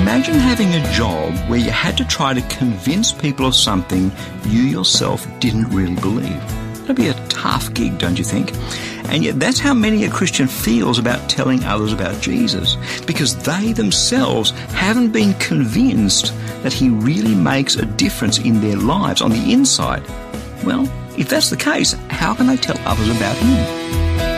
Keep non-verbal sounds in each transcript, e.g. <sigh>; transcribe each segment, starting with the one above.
Imagine having a job where you had to try to convince people of something you yourself didn't really believe. That'd be a tough gig, don't you think? And yet, that's how many a Christian feels about telling others about Jesus, because they themselves haven't been convinced that he really makes a difference in their lives on the inside. Well, if that's the case, how can they tell others about him?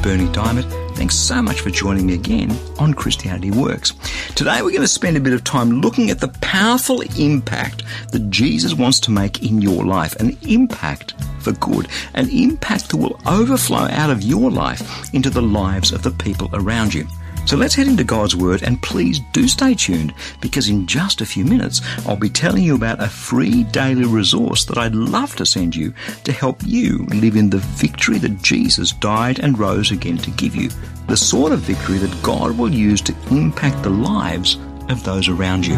I'm Berni Dymet. Thanks so much for joining me again on Christianity Works. Today we're going to spend a bit of time looking at the powerful impact that Jesus wants to make in your life, an impact for good, an impact that will overflow out of your life into the lives of the people around you. So let's head into God's Word and please do stay tuned because in just a few minutes I'll be telling you about a free daily resource that I'd love to send you to help you live in the victory that Jesus died and rose again to give you. The sort of victory that God will use to impact the lives of those around you.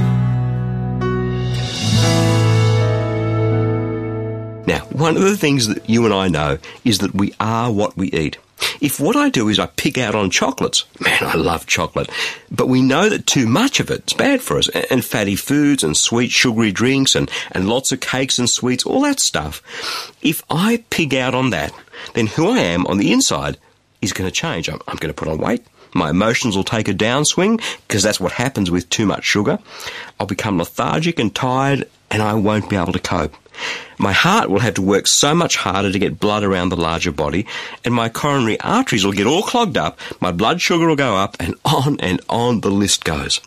Now, one of the things that you and I know is that we are what we eat. If what I do is I pick out on chocolates, man, I love chocolate, but we know that too much of it's bad for us, and fatty foods and sweet sugary drinks and, and lots of cakes and sweets, all that stuff. If I pig out on that, then who I am on the inside is going to change. I'm, I'm going to put on weight. My emotions will take a downswing because that's what happens with too much sugar. I'll become lethargic and tired and I won't be able to cope. My heart will have to work so much harder to get blood around the larger body, and my coronary arteries will get all clogged up, my blood sugar will go up, and on and on the list goes.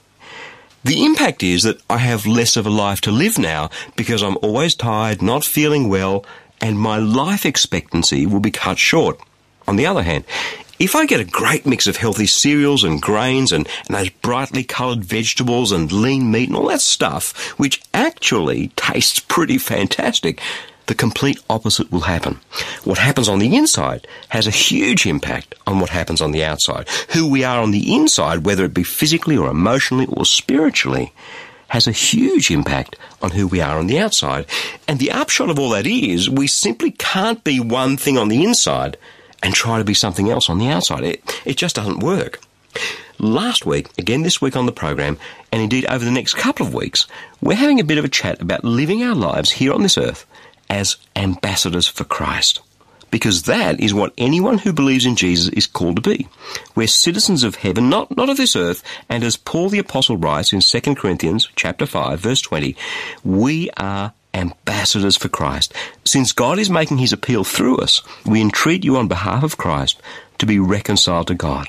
The impact is that I have less of a life to live now because I'm always tired, not feeling well, and my life expectancy will be cut short. On the other hand, if I get a great mix of healthy cereals and grains and, and those brightly coloured vegetables and lean meat and all that stuff, which actually tastes pretty fantastic, the complete opposite will happen. What happens on the inside has a huge impact on what happens on the outside. Who we are on the inside, whether it be physically or emotionally or spiritually, has a huge impact on who we are on the outside. And the upshot of all that is we simply can't be one thing on the inside and try to be something else on the outside. It, it just doesn't work. Last week, again this week on the program, and indeed over the next couple of weeks, we're having a bit of a chat about living our lives here on this earth as ambassadors for Christ. Because that is what anyone who believes in Jesus is called to be. We're citizens of heaven, not, not of this earth, and as Paul the Apostle writes in 2 Corinthians chapter 5, verse 20, we are ambassadors for Christ. Since God is making his appeal through us, we entreat you on behalf of Christ to be reconciled to God.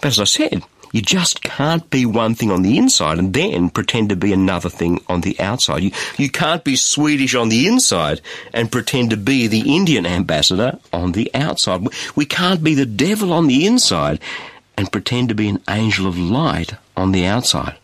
But as I said, you just can't be one thing on the inside and then pretend to be another thing on the outside. You, you can't be Swedish on the inside and pretend to be the Indian ambassador on the outside. We can't be the devil on the inside and pretend to be an angel of light on the outside.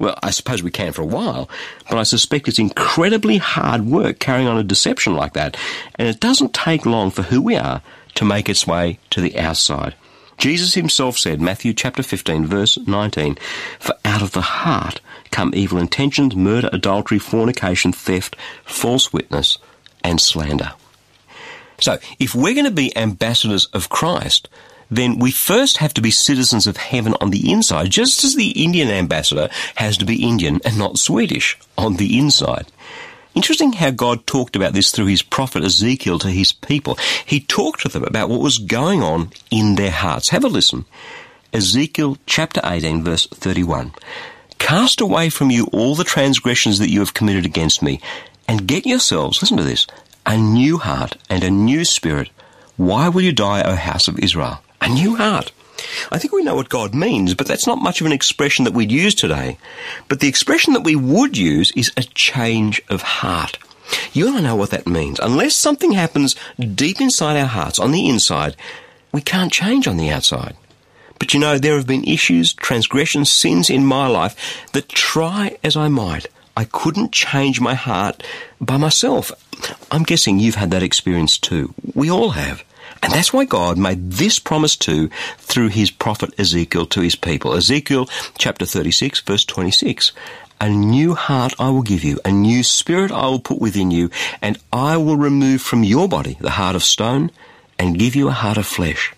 Well, I suppose we can for a while, but I suspect it's incredibly hard work carrying on a deception like that, and it doesn't take long for who we are to make its way to the outside. Jesus himself said, Matthew chapter 15 verse 19, For out of the heart come evil intentions, murder, adultery, fornication, theft, false witness, and slander. So, if we're going to be ambassadors of Christ, then we first have to be citizens of heaven on the inside, just as the Indian ambassador has to be Indian and not Swedish on the inside. Interesting how God talked about this through his prophet Ezekiel to his people. He talked to them about what was going on in their hearts. Have a listen. Ezekiel chapter 18 verse 31. Cast away from you all the transgressions that you have committed against me, and get yourselves, listen to this, a new heart and a new spirit. Why will you die, O house of Israel? A new heart. I think we know what God means, but that's not much of an expression that we'd use today. But the expression that we would use is a change of heart. You and I know what that means. Unless something happens deep inside our hearts, on the inside, we can't change on the outside. But you know, there have been issues, transgressions, sins in my life that try as I might, I couldn't change my heart by myself. I'm guessing you've had that experience too. We all have. And that's why God made this promise too through his prophet Ezekiel to his people. Ezekiel chapter 36 verse 26. A new heart I will give you, a new spirit I will put within you, and I will remove from your body the heart of stone and give you a heart of flesh.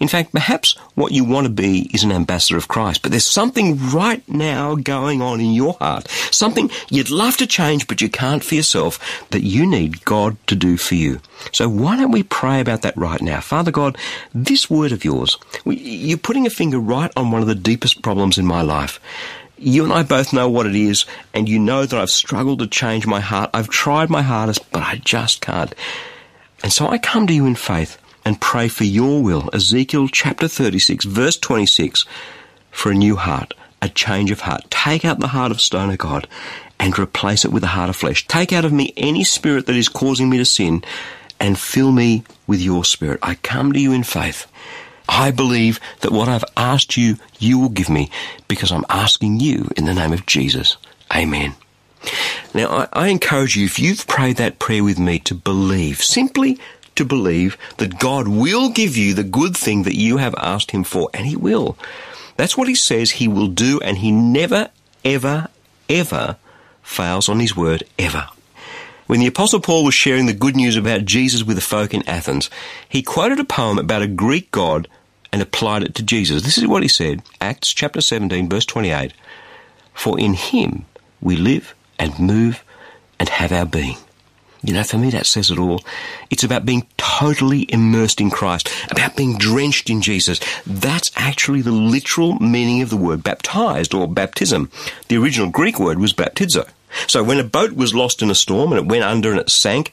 In fact, perhaps what you want to be is an ambassador of Christ, but there's something right now going on in your heart, something you'd love to change, but you can't for yourself, that you need God to do for you. So why don't we pray about that right now? Father God, this word of yours, you're putting a finger right on one of the deepest problems in my life. You and I both know what it is, and you know that I've struggled to change my heart. I've tried my hardest, but I just can't. And so I come to you in faith and pray for your will. Ezekiel chapter 36, verse 26, for a new heart, a change of heart. Take out the heart of stone, O God, and replace it with a heart of flesh. Take out of me any spirit that is causing me to sin and fill me with your spirit. I come to you in faith. I believe that what I've asked you, you will give me because I'm asking you in the name of Jesus. Amen. Now, I, I, encourage you, if you've prayed that prayer with me, to believe. Simply to believe that God will give you the good thing that you have asked Him for, and He will. That's what He says He will do, and He never, ever, ever fails on His word, ever. When the Apostle Paul was sharing the good news about Jesus with the folk in Athens, he quoted a poem about a Greek god and applied it to Jesus. This is what he said Acts chapter 17, verse 28 For in him we live and move and have our being. You know, for me, that says it all. It's about being totally immersed in Christ, about being drenched in Jesus. That's actually the literal meaning of the word baptized or baptism. The original Greek word was baptizo. So when a boat was lost in a storm and it went under and it sank,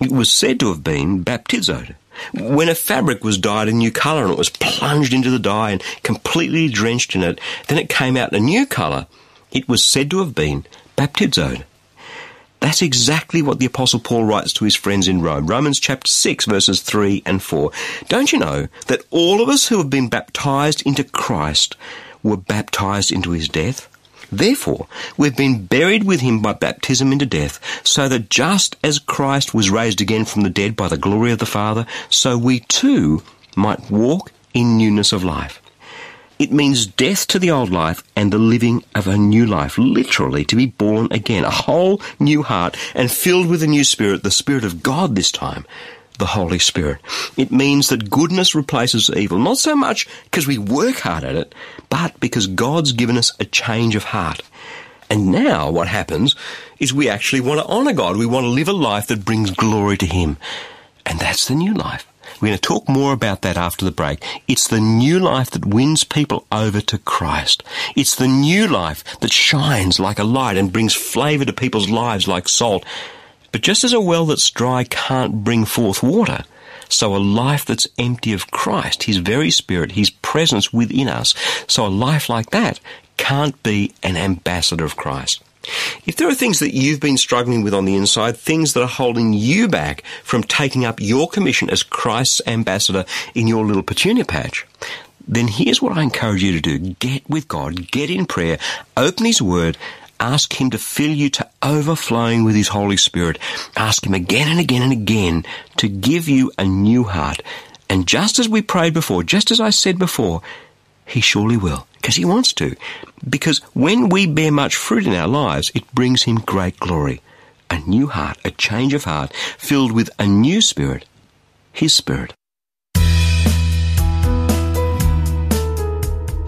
it was said to have been baptizoed. When a fabric was dyed a new colour and it was plunged into the dye and completely drenched in it, then it came out a new colour, it was said to have been baptizoed. That's exactly what the Apostle Paul writes to his friends in Rome. Romans chapter 6, verses 3 and 4. Don't you know that all of us who have been baptized into Christ were baptized into his death? Therefore, we've been buried with him by baptism into death, so that just as Christ was raised again from the dead by the glory of the Father, so we too might walk in newness of life. It means death to the old life and the living of a new life, literally to be born again, a whole new heart and filled with a new spirit, the Spirit of God this time, the Holy Spirit. It means that goodness replaces evil, not so much because we work hard at it, but because God's given us a change of heart. And now what happens is we actually want to honour God. We want to live a life that brings glory to Him. And that's the new life. We're going to talk more about that after the break. It's the new life that wins people over to Christ. It's the new life that shines like a light and brings flavour to people's lives like salt. But just as a well that's dry can't bring forth water, so a life that's empty of Christ, His very Spirit, His presence within us, so a life like that can't be an ambassador of Christ. If there are things that you've been struggling with on the inside, things that are holding you back from taking up your commission as Christ's ambassador in your little petunia patch, then here's what I encourage you to do. Get with God, get in prayer, open His Word, ask Him to fill you to overflowing with His Holy Spirit. Ask Him again and again and again to give you a new heart. And just as we prayed before, just as I said before, He surely will because he wants to. Because when we bear much fruit in our lives, it brings him great glory. A new heart, a change of heart, filled with a new spirit, his spirit.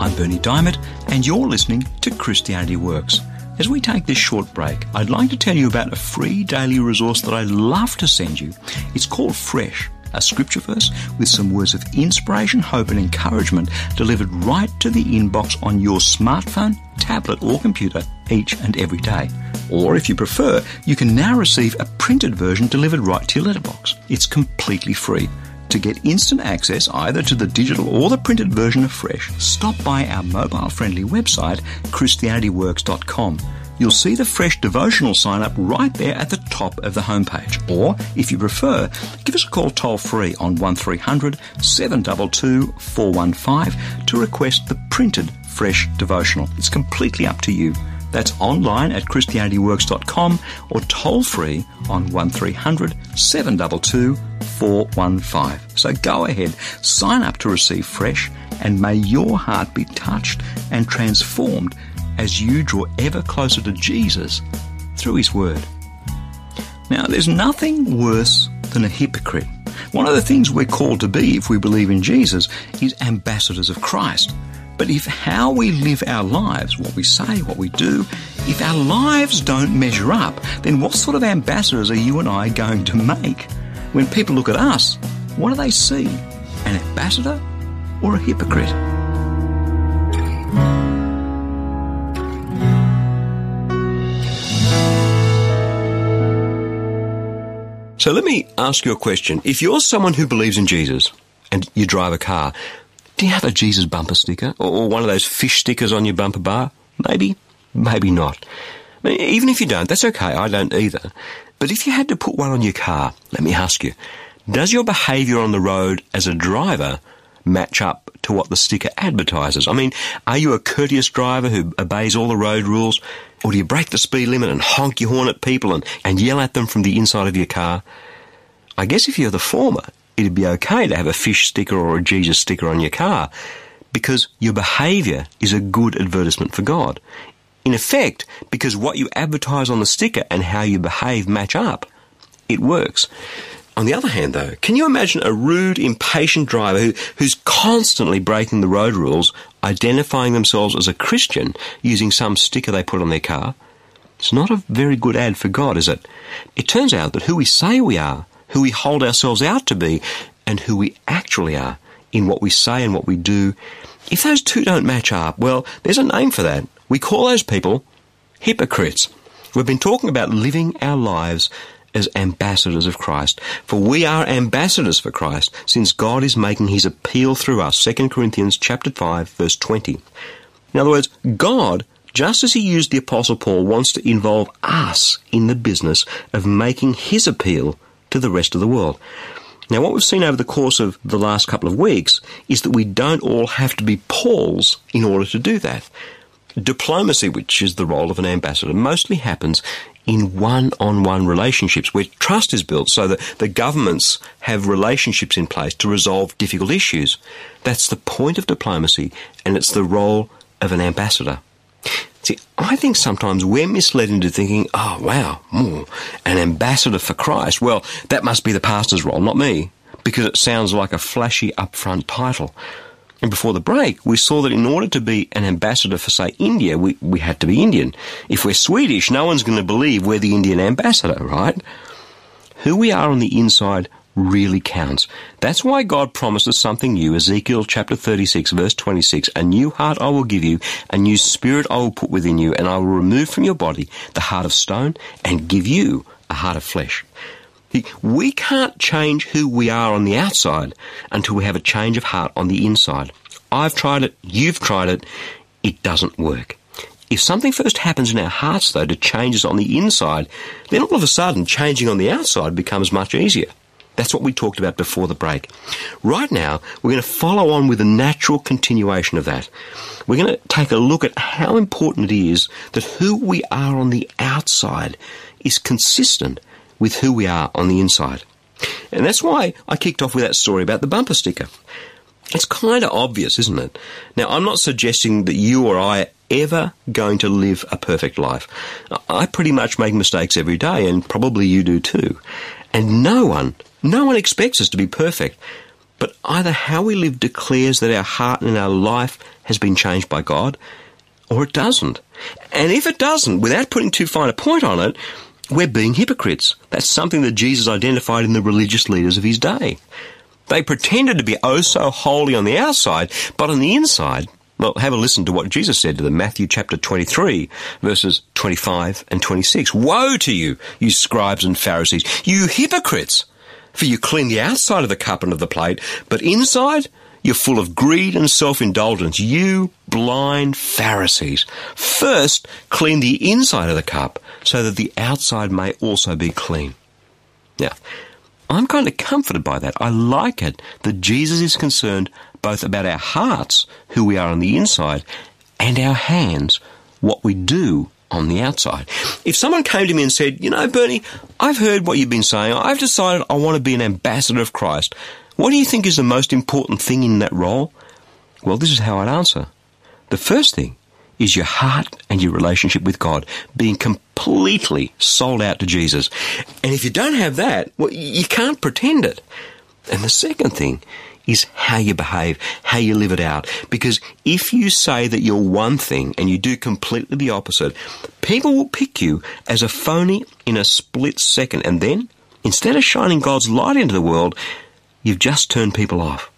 I'm Berni Dymet, and you're listening to Christianity Works. As we take this short break, I'd like to tell you about a free daily resource that I'd love to send you. It's called Fresh a scripture verse with some words of inspiration, hope, and encouragement delivered right to the inbox on your smartphone, tablet, or computer each and every day. Or if you prefer, you can now receive a printed version delivered right to your letterbox. It's completely free. To get instant access either to the digital or the printed version of Fresh, stop by our mobile friendly website, ChristianityWorks.com you'll see the fresh devotional sign up right there at the top of the homepage. Or, if you prefer, give us a call toll free on 1300 722 415 to request the printed fresh devotional. It's completely up to you. That's online at ChristianityWorks.com or toll free on 1300 722 415. So go ahead, sign up to receive fresh, and may your heart be touched and transformed as you draw ever closer to Jesus through His Word. Now, there's nothing worse than a hypocrite. One of the things we're called to be if we believe in Jesus is ambassadors of Christ. But if how we live our lives, what we say, what we do, if our lives don't measure up, then what sort of ambassadors are you and I going to make? When people look at us, what do they see? An ambassador or a hypocrite? So let me ask you a question. If you're someone who believes in Jesus and you drive a car, do you have a Jesus bumper sticker or one of those fish stickers on your bumper bar? Maybe, maybe not. Even if you don't, that's okay. I don't either. But if you had to put one on your car, let me ask you, does your behaviour on the road as a driver match up to what the sticker advertises? I mean, are you a courteous driver who obeys all the road rules? Or do you break the speed limit and honk your horn at people and, and yell at them from the inside of your car? I guess if you're the former, it'd be okay to have a fish sticker or a Jesus sticker on your car because your behaviour is a good advertisement for God. In effect, because what you advertise on the sticker and how you behave match up, it works. On the other hand, though, can you imagine a rude, impatient driver who, who's constantly breaking the road rules, identifying themselves as a Christian using some sticker they put on their car? It's not a very good ad for God, is it? It turns out that who we say we are, who we hold ourselves out to be, and who we actually are in what we say and what we do, if those two don't match up, well, there's a name for that. We call those people hypocrites. We've been talking about living our lives as ambassadors of Christ. For we are ambassadors for Christ, since God is making his appeal through us. 2 Corinthians chapter 5, verse 20. In other words, God, just as he used the Apostle Paul, wants to involve us in the business of making his appeal to the rest of the world. Now, what we've seen over the course of the last couple of weeks is that we don't all have to be Pauls in order to do that. Diplomacy, which is the role of an ambassador, mostly happens in one-on-one relationships where trust is built so that the governments have relationships in place to resolve difficult issues. That's the point of diplomacy and it's the role of an ambassador. See, I think sometimes we're misled into thinking, oh wow, mm, an ambassador for Christ. Well, that must be the pastor's role, not me, because it sounds like a flashy upfront title. And before the break, we saw that in order to be an ambassador for, say, India, we, we had to be Indian. If we're Swedish, no one's going to believe we're the Indian ambassador, right? Who we are on the inside really counts. That's why God promises something new. Ezekiel chapter 36 verse 26. A new heart I will give you, a new spirit I will put within you, and I will remove from your body the heart of stone and give you a heart of flesh. We can't change who we are on the outside until we have a change of heart on the inside. I've tried it, you've tried it, it doesn't work. If something first happens in our hearts, though, to change us on the inside, then all of a sudden changing on the outside becomes much easier. That's what we talked about before the break. Right now, we're going to follow on with a natural continuation of that. We're going to take a look at how important it is that who we are on the outside is consistent with who we are on the inside. And that's why I kicked off with that story about the bumper sticker. It's kind of obvious, isn't it? Now, I'm not suggesting that you or I are ever going to live a perfect life. I pretty much make mistakes every day, and probably you do too. And no one, no one expects us to be perfect. But either how we live declares that our heart and our life has been changed by God, or it doesn't. And if it doesn't, without putting too fine a point on it, we're being hypocrites. That's something that Jesus identified in the religious leaders of his day. They pretended to be oh so holy on the outside, but on the inside, well, have a listen to what Jesus said to them, Matthew chapter 23, verses 25 and 26. Woe to you, you scribes and Pharisees, you hypocrites! For you clean the outside of the cup and of the plate, but inside You're full of greed and self-indulgence. You blind Pharisees. First, clean the inside of the cup so that the outside may also be clean. Now, I'm kind of comforted by that. I like it that Jesus is concerned both about our hearts, who we are on the inside, and our hands, what we do on the outside. If someone came to me and said, You know, Berni, I've heard what you've been saying. I've decided I want to be an ambassador of Christ. What do you think is the most important thing in that role? Well, this is how I'd answer. The first thing is your heart and your relationship with God being completely sold out to Jesus. And if you don't have that, well, you can't pretend it. And the second thing is how you behave, how you live it out. Because if you say that you're one thing and you do completely the opposite, people will pick you as a phony in a split second. And then, instead of shining God's light into the world, you've just turned people off.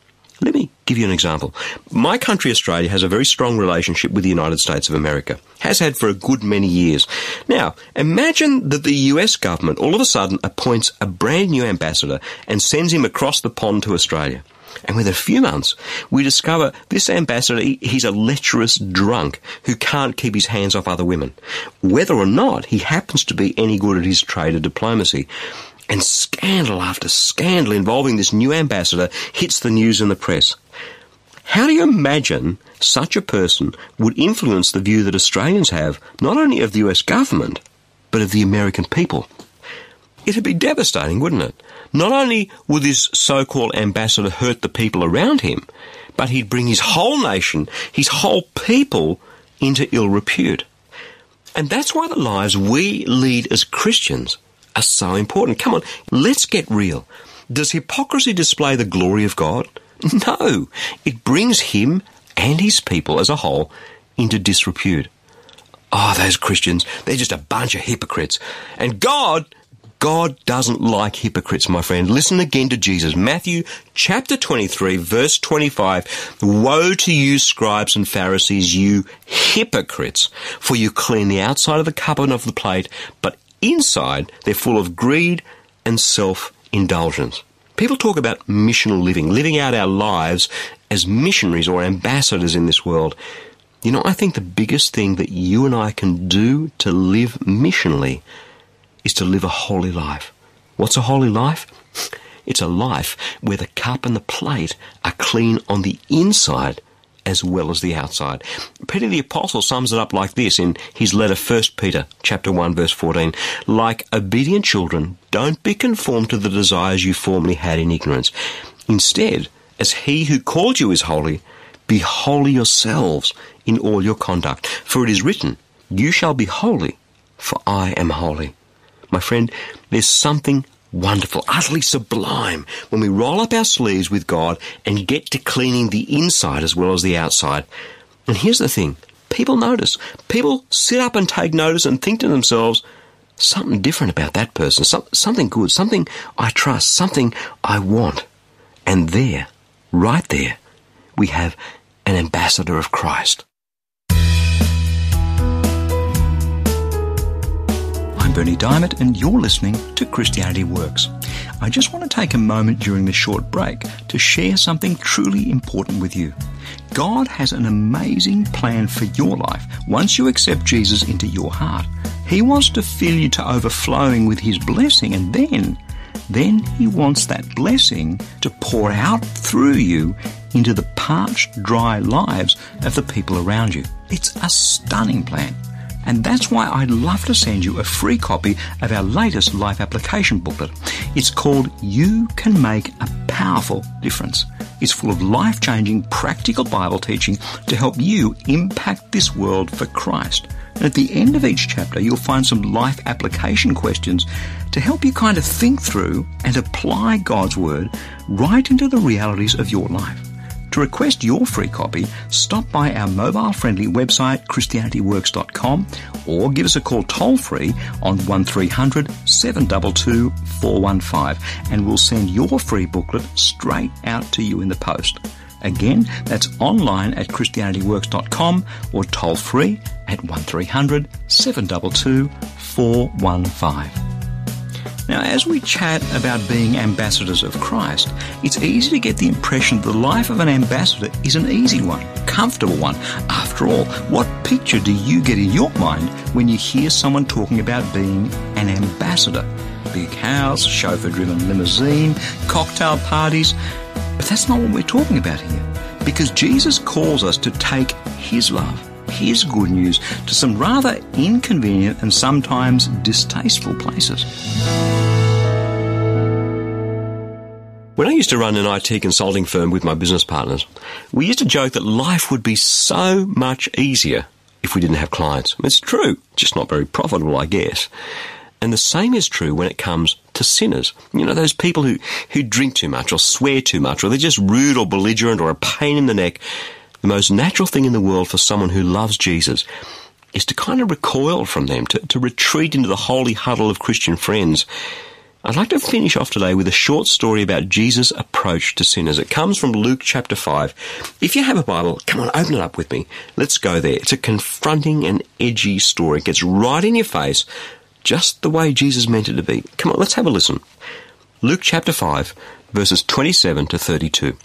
Let me give you an example. My country, Australia, has a very strong relationship with the United States of America. Has had for a good many years. Now, imagine that the US government all of a sudden appoints a brand new ambassador and sends him across the pond to Australia. And within a few months, we discover this ambassador, he's a lecherous drunk who can't keep his hands off other women. Whether or not he happens to be any good at his trade of diplomacy. And scandal after scandal involving this new ambassador hits the news and the press. How do you imagine such a person would influence the view that Australians have, not only of the US government, but of the American people? It'd be devastating, wouldn't it? Not only would this so-called ambassador hurt the people around him, but he'd bring his whole nation, his whole people, into ill repute. And that's why the lives we lead as Christians are so important. Come on, let's get real. Does hypocrisy display the glory of God? <laughs> No. It brings him and his people as a whole into disrepute. Ah, oh, those Christians, they're just a bunch of hypocrites. And God, God doesn't like hypocrites, my friend. Listen again to Jesus. Matthew chapter 23, verse 25. Woe to you, scribes and Pharisees, you hypocrites, for you clean the outside of the cup and of the plate, but inside they're full of greed and self-indulgence. People talk about missional living, living out our lives as missionaries or ambassadors in this world. You know, I think the biggest thing that you and I can do to live missionally is to live a holy life. What's a holy life? It's a life where the cup and the plate are clean on the inside as well as the outside. Peter the apostle sums it up like this in his letter 1 Peter chapter 1 verse 14. Like obedient children, don't be conformed to the desires you formerly had in ignorance. Instead, as he who called you is holy, be holy yourselves in all your conduct. For it is written, You shall be holy, for I am holy. My friend, there's something wonderful, utterly sublime when we roll up our sleeves with God and get to cleaning the inside as well as the outside. And here's the thing people notice. People sit up and take notice and think to themselves, something different about that person, something good, something I trust, something I want. And there, right there, we have an ambassador of Christ. I'm Berni Dymet, and you're listening to Christianity Works. I just want to take a moment during this short break to share something truly important with you. God has an amazing plan for your life once you accept Jesus into your heart. He wants to fill you to overflowing with His blessing, and then, then He wants that blessing to pour out through you into the parched, dry lives of the people around you. It's a stunning plan. And that's why I'd love to send you a free copy of our latest life application booklet. It's called You Can Make a Powerful Difference. It's full of life changing, practical Bible teaching to help you impact this world for Christ. And at the end of each chapter, you'll find some life application questions to help you kind of think through and apply God's Word right into the realities of your life. To request your free copy, stop by our mobile friendly website christianityworks.com or give us a call toll free on 1300 722 415 and we'll send your free booklet straight out to you in the post. Again, that's online at christianityworks.com or toll free at 1300 722 415. Now, as we chat about being ambassadors of Christ, it's easy to get the impression that the life of an ambassador is an easy one, comfortable one. After all, what picture do you get in your mind when you hear someone talking about being an ambassador? Big house, chauffeur driven limousine, cocktail parties. But that's not what we're talking about here. Because Jesus calls us to take His love His good news to some rather inconvenient and sometimes distasteful places. When I used to run an IT consulting firm with my business partners, we used to joke that life would be so much easier if we didn't have clients. It's true, just not very profitable, I guess. And the same is true when it comes to sinners. You know, those people who, who drink too much or swear too much or they're just rude or belligerent or a pain in the neck. The most natural thing in the world for someone who loves Jesus is to kind of recoil from them, to, to retreat into the holy huddle of Christian friends. I'd like to finish off today with a short story about Jesus' approach to sinners. It comes from Luke chapter 5. If you have a Bible, come on, open it up with me. Let's go there. It's a confronting and edgy story. It gets right in your face, just the way Jesus meant it to be. Come on, let's have a listen. Luke chapter 5, verses 27 to 32.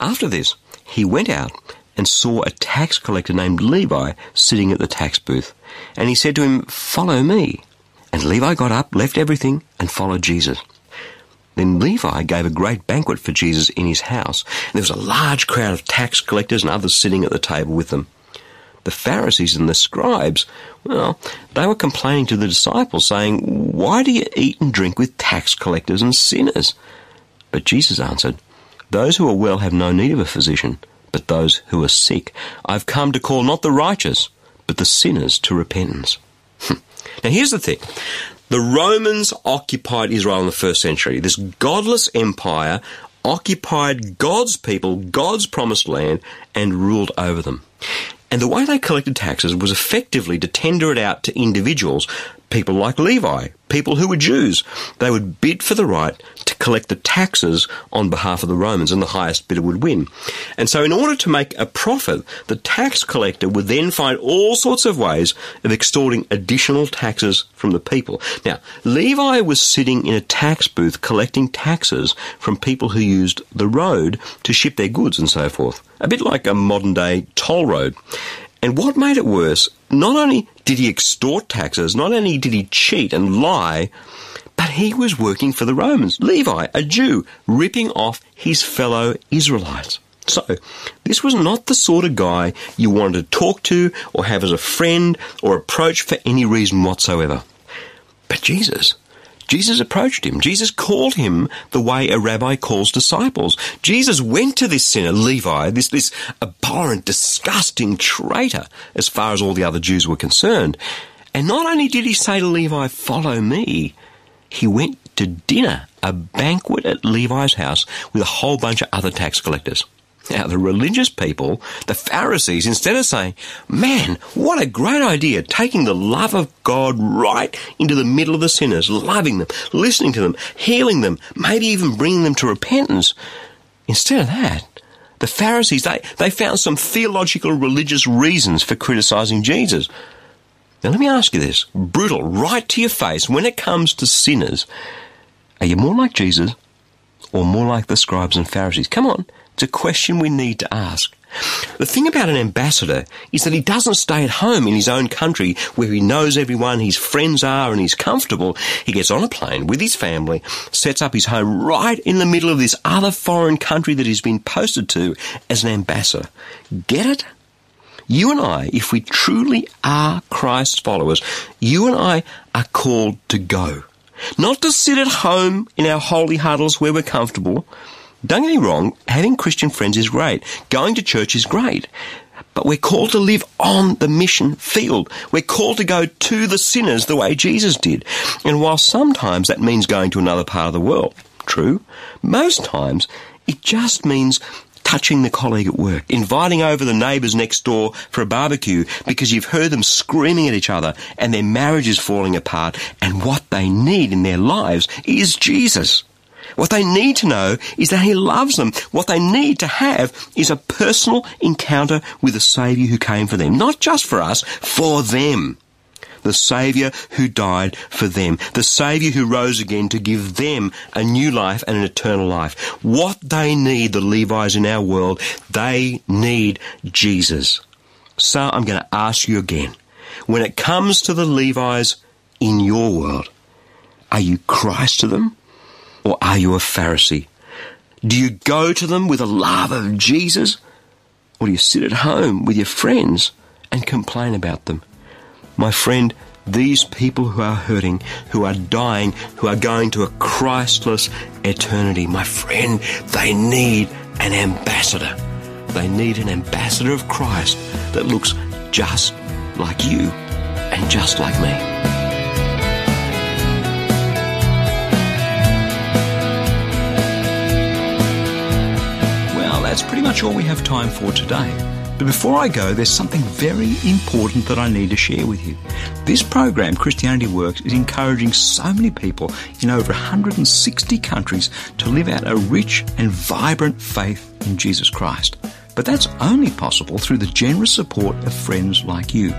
After this, he went out and saw a tax collector named Levi sitting at the tax booth. And he said to him, Follow me. And Levi got up, left everything, and followed Jesus. Then Levi gave a great banquet for Jesus in his house. And there was a large crowd of tax collectors and others sitting at the table with them. The Pharisees and the scribes, well, they were complaining to the disciples, saying, Why do you eat and drink with tax collectors and sinners? But Jesus answered, Those who are well have no need of a physician, but those who are sick. I've come to call not the righteous, but the sinners to repentance. <laughs> now here's the thing. The Romans occupied Israel in the first century. This godless empire occupied God's people, God's promised land, and ruled over them. And the way they collected taxes was effectively to tender it out to individuals, people like Levi, people who were Jews. They would bid for the right to collect the taxes on behalf of the Romans, and the highest bidder would win. And so, in order to make a profit, the tax collector would then find all sorts of ways of extorting additional taxes from the people. Now, Levi was sitting in a tax booth collecting taxes from people who used the road to ship their goods and so forth. A bit like a modern day toll road. And what made it worse, not only did he extort taxes, not only did he cheat and lie, but he was working for the Romans. Levi, a Jew, ripping off his fellow Israelites. So, this was not the sort of guy you wanted to talk to or have as a friend or approach for any reason whatsoever. But Jesus, Jesus approached him. Jesus called him the way a rabbi calls disciples. Jesus went to this sinner, Levi, this, this abhorrent, disgusting traitor, as far as all the other Jews were concerned. And not only did he say to Levi, follow me, he went to dinner, a banquet at Levi's house with a whole bunch of other tax collectors. Now, the religious people, the Pharisees, instead of saying, man, what a great idea, taking the love of God right into the middle of the sinners, loving them, listening to them, healing them, maybe even bringing them to repentance. Instead of that, the Pharisees, they, they found some theological religious reasons for criticizing Jesus. Now, let me ask you this brutal, right to your face, when it comes to sinners, are you more like Jesus or more like the scribes and Pharisees? Come on. It's a question we need to ask. The thing about an ambassador is that he doesn't stay at home in his own country where he knows everyone, his friends are, and he's comfortable. He gets on a plane with his family, sets up his home right in the middle of this other foreign country that he's been posted to as an ambassador. Get it? You and I, if we truly are Christ's followers, you and I are called to go. Not to sit at home in our holy huddles where we're comfortable, don't get me wrong, having Christian friends is great. Going to church is great. But we're called to live on the mission field. We're called to go to the sinners the way Jesus did. And while sometimes that means going to another part of the world, true, most times it just means touching the colleague at work, inviting over the neighbours next door for a barbecue because you've heard them screaming at each other and their marriage is falling apart and what they need in their lives is Jesus. What they need to know is that He loves them. What they need to have is a personal encounter with the Saviour who came for them. Not just for us, for them. the Saviour who died for them, the Saviour who rose again to give them a new life and an eternal life. What they need, the Levites in our world, they need Jesus. So I'm going to ask you again. When it comes to the Levites in your world, are you Christ to them or are you a Pharisee? Do you go to them with a love of Jesus or do you sit at home with your friends and complain about them? My friend, these people who are hurting, who are dying, who are going to a Christless eternity, my friend, they need an ambassador. They need an ambassador of Christ that looks just like you and just like me. Much all we have time for today. But before I go, there's something very important that I need to share with you. This program, Christianity Works, is encouraging so many people in over 160 countries to live out a rich and vibrant faith in Jesus Christ. But that's only possible through the generous support of friends like you.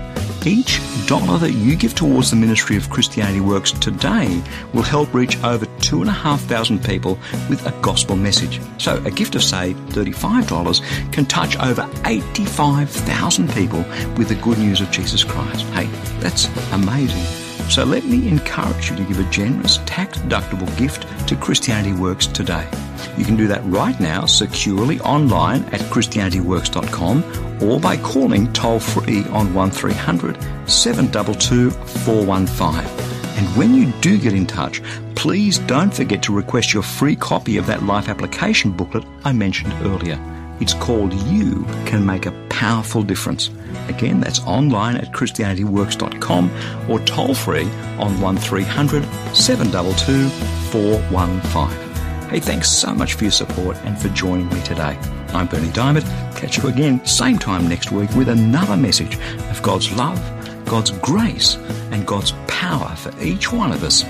Each dollar that you give towards the ministry of Christianity Works today will help reach over 2,500 people with a gospel message. So a gift of, say, $35 can touch over 85,000 people with the good news of Jesus Christ. Hey, that's amazing. So let me encourage you to give a generous tax deductible gift to Christianity Works today. You can do that right now securely online at ChristianityWorks.com or by calling toll free on 1300 722 415. And when you do get in touch, please don't forget to request your free copy of that life application booklet I mentioned earlier. It's called You Can Make a Powerful Difference. Again, that's online at ChristianityWorks.com or toll free on 1300 722 415. Hey, thanks so much for your support and for joining me today. I'm Berni Dymet. Catch you again, same time next week, with another message of God's love, God's grace, and God's power for each one of us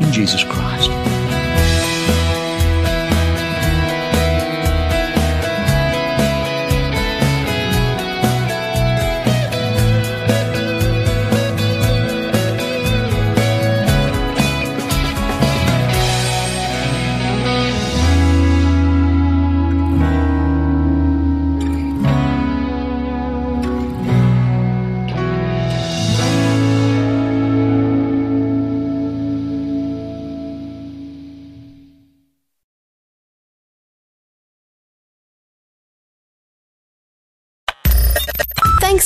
in Jesus Christ.